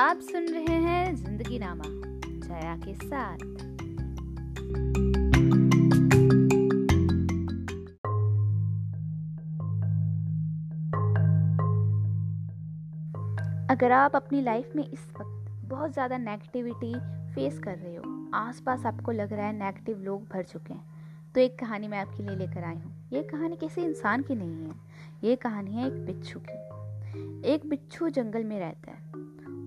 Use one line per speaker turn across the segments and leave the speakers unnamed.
आप सुन रहे हैं ज़िंदगी नामा जया के साथ। अगर आप अपनी लाइफ में इस वक्त बहुत ज़्यादा नेगेटिविटी फेस कर रहे हो, आसपास आपको लग रहा है नेगेटिव लोग भर चुके हैं तो एक कहानी मैं आपके लिए लेकर आई हूँ। ये कहानी किसी इंसान की नहीं है, ये कहानी है एक बिच्छू की। एक बिच्छू जंगल में रहता है।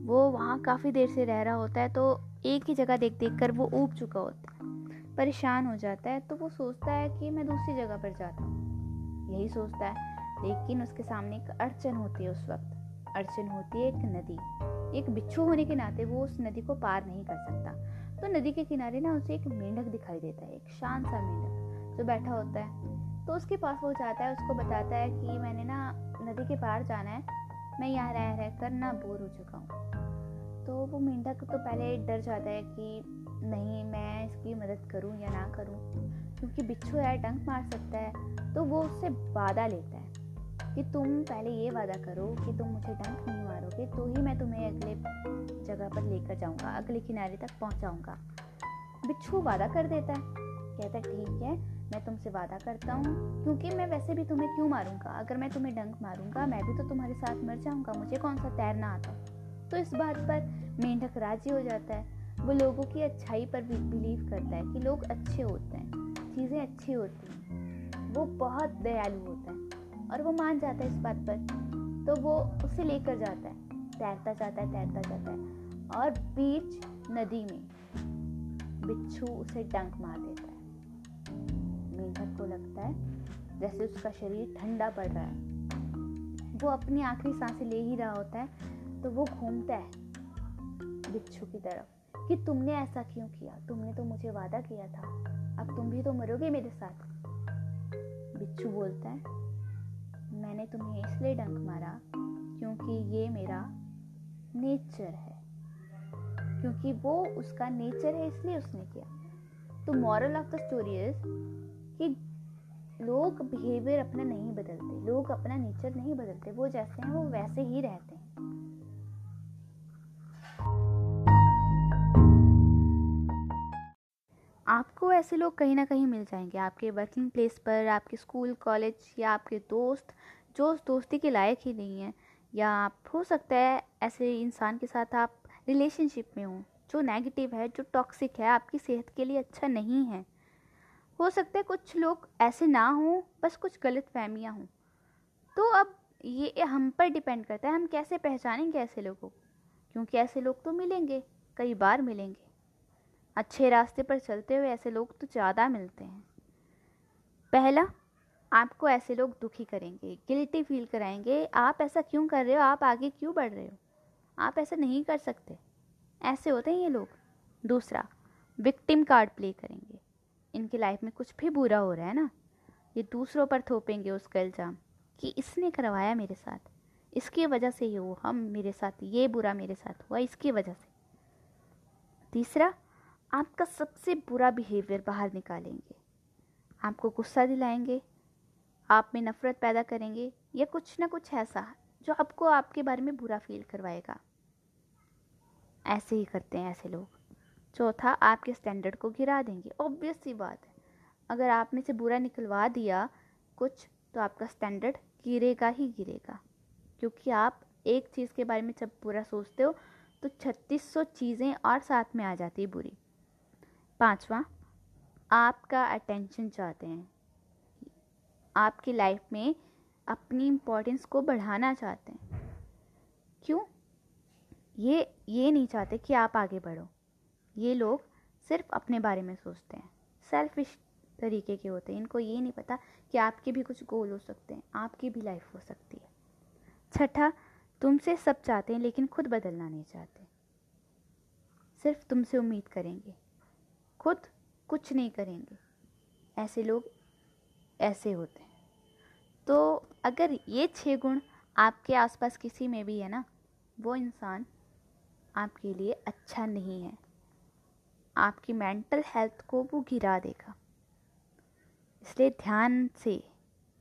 वो वहाँ काफ़ी देर से रह रहा होता है तो एक ही जगह देख देख कर वो ऊब चुका होता है। परेशान हो जाता है तो वो सोचता है कि मैं दूसरी जगह पर जाता हूँ। यही सोचता है, लेकिन उसके सामने एक अड़चन होती है उस वक्त। अड़चन होती है एक नदी। एक बिच्छू होने के नाते वो उस नदी को पार नहीं कर सकता। तो नदी के किनारे ना उसे एक मेंढक दिखाई देता है, एक शांत सा मेंढक जो बैठा होता है। तो उसके पास वो जाता है, उसको बताता है कि मैंने ना नदी के पार जाना है। मैं यहाँ रह रह कर ना बोर हो चुका हूँ। तो वो मेंढक तो पहले डर जाता है कि नहीं, मैं इसकी मदद करूँ या ना करूँ, क्योंकि बिच्छू है डंक मार सकता है तो वो उससे वादा लेता है कि तुम पहले ये वादा करो कि तुम मुझे डंक नहीं मारोगे तो ही मैं तुम्हें अगले जगह पर लेकर जाऊँगा, अगले किनारे तक पहुँचाऊँगा। बिच्छू वादा कर देता है, कहता ठीक है मैं तुमसे वादा करता हूँ, क्योंकि मैं वैसे भी तुम्हें क्यों मारूँगा? अगर मैं तुम्हें डंक मारूँगा, मैं भी तो तुम्हारे साथ मर जाऊँगा, मुझे कौन सा तैरना आता तो इस बात पर मेंढक राज़ी हो जाता है। वो लोगों की अच्छाई पर भी बिलीव करता है कि लोग अच्छे होते हैं, चीज़ें अच्छी होती हैं। वो बहुत दयालु होता है और वो मान जाता है इस बात पर। तो वो उसे लेकर जाता है, तैरता जाता है, तैरता जाता है और बीच नदी में बिच्छू उसे डंक मार देता है। मेंढक को लगता है जैसे उसका शरीर ठंडा पड़ रहा है। वो अपनी आखिरी साँसें ले ही रहा होता है तो वो घूमता है बिच्छू की तरफ़ कि तुमने ऐसा क्यों किया? तुमने तो मुझे वादा किया था। अब तुम भी तो मरोगे मेरे साथ। बिच्छू बोलता है, मैंने तुम्हें इसलिए डंक मारा क्योंकि ये मेरा नेचर है। क्योंकि वो उसका नेचर है इसलिए उसने किया। तो moral of the story is कि लोग बिहेवियर अपना नहीं बदलते, लोग अपना नेचर नहीं बदलते, वो जैसे हैं, वो वैसे ही रहते हैं। आपको ऐसे लोग कहीं ना कहीं मिल जाएँगे, आपके वर्किंग प्लेस पर, आपके स्कूल कॉलेज या आपके दोस्त, जो उस दोस्ती के लायक ही नहीं है। या आप, हो सकता है ऐसे इंसान के साथ आप रिलेशनशिप में हो, जो नेगेटिव है, जो टॉक्सिक है, आपकी सेहत के लिए अच्छा नहीं है। हो सकता है कुछ लोग ऐसे ना हों, बस कुछ गलत फहमियाँ हों। तो अब ये हम पर डिपेंड करता है, हम कैसे पहचानेंगे ऐसे लोगों को? क्योंकि ऐसे लोग तो मिलेंगे, कई बार मिलेंगे। अच्छे रास्ते पर चलते हुए ऐसे लोग तो ज़्यादा मिलते हैं। पहला, आपको ऐसे लोग दुखी करेंगे गिल्टी फील कराएँगे, आप ऐसा क्यों कर रहे हो, आप आगे क्यों बढ़ रहे हो? आप ऐसा नहीं कर सकते। ऐसे होते हैं ये लोग। दूसरा विक्टिम कार्ड प्ले करेंगे। इनकी लाइफ में कुछ भी बुरा हो रहा है ना, ये दूसरों पर थोपेंगे उसका इल्ज़ाम कि इसने करवाया मेरे साथ। इसकी वजह से ये वो हम मेरे साथ, ये बुरा मेरे साथ हुआ, इसकी वजह से। तीसरा, आपका सबसे बुरा बिहेवियर बाहर निकालेंगे। आपको गुस्सा दिलाएँगे, आप में नफ़रत पैदा करेंगे, या कुछ ना कुछ ऐसा जो आपको आपके बारे में बुरा फील करवाएगा। ऐसे ही करते हैं ऐसे लोग। चौथा, आपके स्टैंडर्ड को गिरा देंगे। ऑब्वियस सी बात है। अगर आप में से बुरा निकलवा दिया कुछ तो आपका स्टैंडर्ड गिरेगा ही गिरेगा। क्योंकि आप एक चीज़ के बारे में जब बुरा सोचते हो तो छत्तीस सौ चीज़ें और साथ में आ जाती है बुरी। पांचवा, आपका अटेंशन चाहते हैं। आपकी लाइफ में अपनी इम्पोर्टेंस को बढ़ाना चाहते हैं। क्यों? ये ये नहीं चाहते कि आप आगे बढ़ो। ये लोग सिर्फ़ अपने बारे में सोचते हैं। सेल्फिश तरीके के होते हैं। इनको ये नहीं पता कि आपके भी कुछ गोल हो सकते हैं, आपकी भी लाइफ हो सकती है। छठा, तुमसे सब चाहते हैं लेकिन खुद बदलना नहीं चाहते। सिर्फ़ तुमसे उम्मीद करेंगे। खुद कुछ नहीं करेंगे। ऐसे लोग ऐसे होते हैं। तो अगर ये छः गुण आपके आसपास किसी में भी है ना, वो इंसान आपके लिए अच्छा नहीं है। आपकी मेंटल हेल्थ को वो गिरा देगा। इसलिए ध्यान से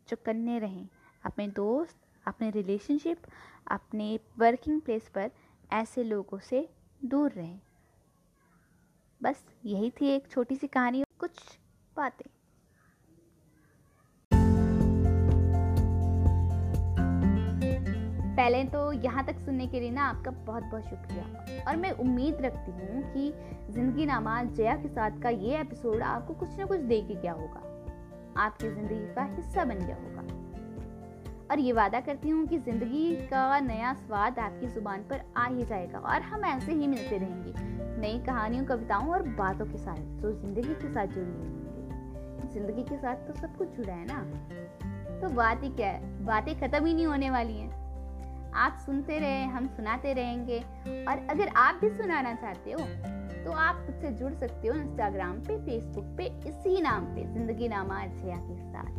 चुकन्ने रहें, अपने दोस्त, अपने रिलेशनशिप अपने वर्किंग प्लेस पर ऐसे लोगों से दूर रहें। बस यही थी एक छोटी सी कहानी, कुछ बातें। पहले तो यहाँ तक सुनने के लिए ना आपका बहुत बहुत शुक्रिया। और मैं उम्मीद रखती हूँ कि ज़िंदगी नामा जया के साथ का ये एपिसोड आपको कुछ ना कुछ दे के गया होगा। आपकी ज़िंदगी का हिस्सा बन गया होगा। और ये वादा करती हूँ कि ज़िंदगी का नया स्वाद आपकी ज़ुबान पर आ ही जाएगा और हम ऐसे ही मिलते रहेंगे। नई कहानियों, कविताओं और बातों के साथ जो ज़िंदगी के साथ जुड़ी हुई ज़िंदगी के साथ तो सब कुछ जुड़ा है ना? तो बात ही क्या है बातें ख़त्म ही नहीं होने वाली हैं। आप सुनते रहे, हम सुनाते रहेंगे। और अगर आप भी सुनाना चाहते हो तो आप मुझसे जुड़ सकते हो इंस्टाग्राम पे फेसबुक पे, इसी नाम पे, ज़िंदगी नामा अजया के साथ।